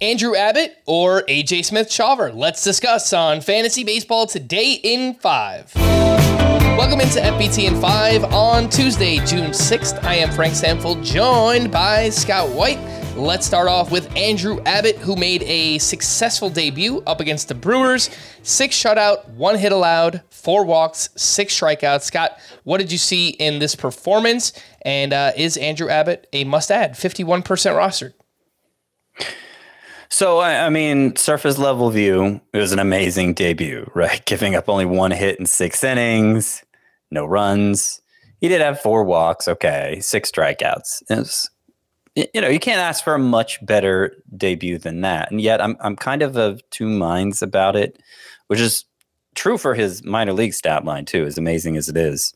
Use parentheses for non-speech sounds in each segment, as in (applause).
Andrew Abbott or AJ Smith Shawver? Let's discuss on Fantasy Baseball today in 5. Welcome into FBT in 5 on Tuesday, June 6th. I am Frank Stampfl, joined by Scott White. Let's start off with Andrew Abbott, who made a successful debut up against the Brewers. Six shutout, one hit allowed, four walks, six strikeouts. Scott, what did you see in this performance? And uh, is Andrew Abbott a must add? 51% rostered. So, I mean, surface level view, it was an amazing debut, right? (laughs) Giving up only one hit in six innings, no runs. He did have four walks, okay, six strikeouts. Was, you know, you can't ask for a much better debut than that. And yet, I'm I'm kind of of two minds about it, which is true for his minor league stat line too, as amazing as it is.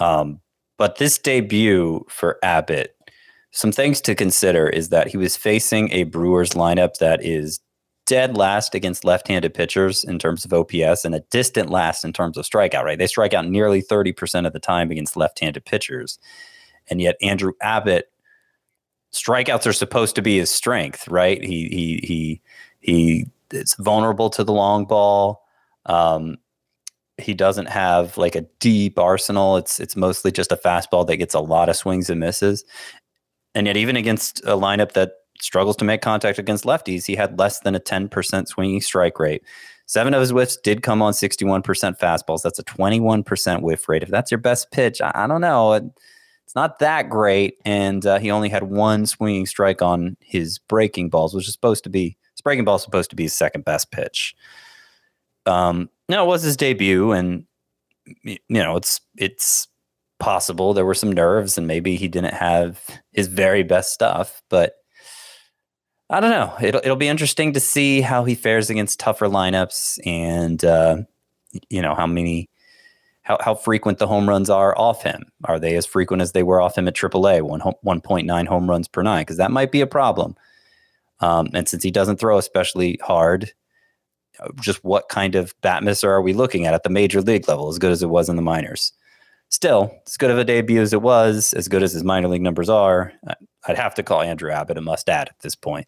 Um, but this debut for Abbott some things to consider is that he was facing a Brewers lineup that is dead last against left-handed pitchers in terms of OPS and a distant last in terms of strikeout rate. They strike out nearly 30% of the time against left-handed pitchers. And yet Andrew Abbott strikeouts are supposed to be his strength, right? He he he he is vulnerable to the long ball. Um, he doesn't have like a deep arsenal. It's it's mostly just a fastball that gets a lot of swings and misses. And yet, even against a lineup that struggles to make contact against lefties, he had less than a 10% swinging strike rate. Seven of his whiffs did come on 61% fastballs. That's a 21% whiff rate. If that's your best pitch, I, I don't know. It, it's not that great. And uh, he only had one swinging strike on his breaking balls, which is supposed to be his breaking ball supposed to be his second best pitch. Um, no, it was his debut, and you know it's it's possible there were some nerves and maybe he didn't have his very best stuff, but I don't know. It'll it'll be interesting to see how he fares against tougher lineups and uh, you know how many how how frequent the home runs are off him. Are they as frequent as they were off him at AAA, one one point nine home runs per nine? Because that might be a problem. Um, and since he doesn't throw especially hard, just what kind of bat misser are we looking at at the major league level? As good as it was in the minors still, as good of a debut as it was, as good as his minor league numbers are, I'd have to call Andrew Abbott a must add at this point.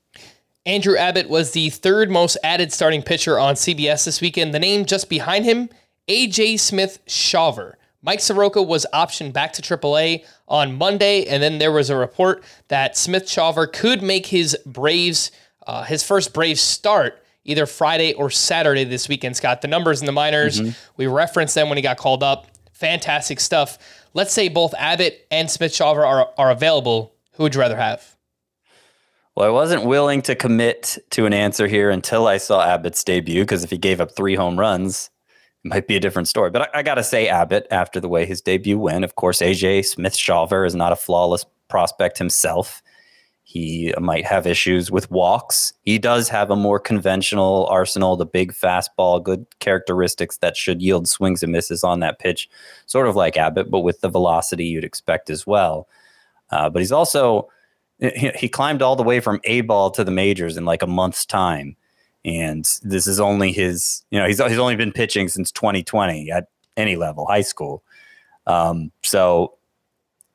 Andrew Abbott was the third most added starting pitcher on CBS this weekend. The name just behind him, AJ Smith Shawver. Mike Soroka was optioned back to AAA on Monday, and then there was a report that Smith Shawver could make his Braves, uh, his first Braves start either Friday or Saturday this weekend. Scott, the numbers in the minors, mm-hmm. we referenced them when he got called up fantastic stuff. Let's say both Abbott and Smith Shawver are, are available. Who would you rather have? Well, I wasn't willing to commit to an answer here until I saw Abbott's debut because if he gave up three home runs, it might be a different story. But I, I got to say Abbott after the way his debut went. Of course, AJ Smith Shawver is not a flawless prospect himself. He might have issues with walks. He does have a more conventional arsenal, the big fastball, good characteristics that should yield swings and misses on that pitch, sort of like Abbott, but with the velocity you'd expect as well. Uh, but he's also, he, he climbed all the way from A ball to the majors in like a month's time. And this is only his, you know, he's, he's only been pitching since 2020 at any level, high school. Um, so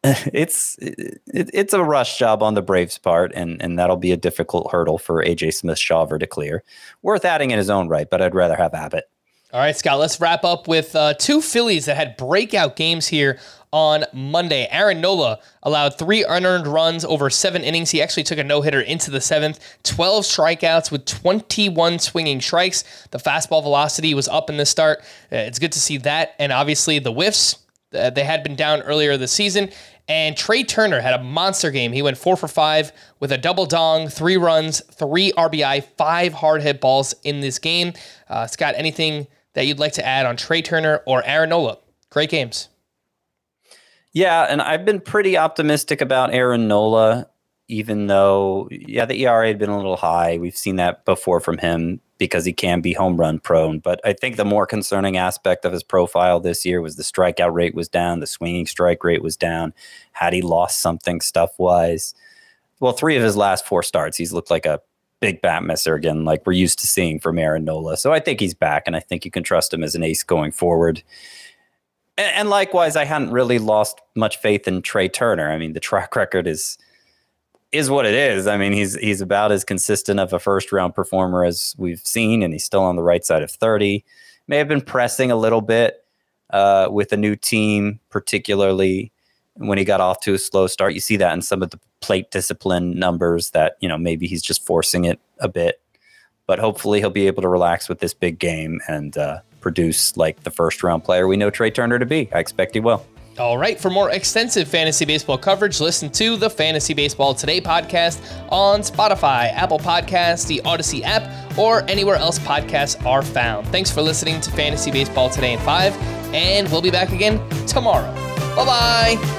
(laughs) it's it, it's a rush job on the Braves' part, and and that'll be a difficult hurdle for AJ Smith Shawver to clear. Worth adding in his own right, but I'd rather have Abbott. All right, Scott, let's wrap up with uh, two Phillies that had breakout games here on Monday. Aaron Nola allowed three unearned runs over seven innings. He actually took a no hitter into the seventh, 12 strikeouts with 21 swinging strikes. The fastball velocity was up in the start. Uh, it's good to see that. And obviously, the whiffs, uh, they had been down earlier this season. And Trea Turner had a monster game. He went four for five with a double dong, three runs, three RBI, five hard hit balls in this game. Uh, Scott, anything that you'd like to add on Trea Turner or Aaron Nola? Great games. Yeah, and I've been pretty optimistic about Aaron Nola, even though, yeah, the ERA had been a little high. We've seen that before from him because he can be home run prone. But I think the more concerning aspect of his profile this year was the strikeout rate was down, the swinging strike rate was down. Had he lost something stuff wise? Well, three of his last four starts, he's looked like a big bat misser again, like we're used to seeing from Aaron Nola. So I think he's back, and I think you can trust him as an ace going forward. And, and likewise, I hadn't really lost much faith in Trea Turner. I mean, the track record is is what it is. I mean, he's he's about as consistent of a first round performer as we've seen, and he's still on the right side of thirty. May have been pressing a little bit uh, with a new team, particularly when he got off to a slow start. You see that in some of the plate discipline numbers that you know maybe he's just forcing it a bit, but hopefully he'll be able to relax with this big game and uh, produce like the first round player we know Trea Turner to be. I expect he will. All right, for more extensive fantasy baseball coverage, listen to the Fantasy Baseball Today podcast on Spotify, Apple Podcasts, the Audacy app, or anywhere else podcasts are found. Thanks for listening to Fantasy Baseball Today in 5, and we'll be back again tomorrow. Bye bye.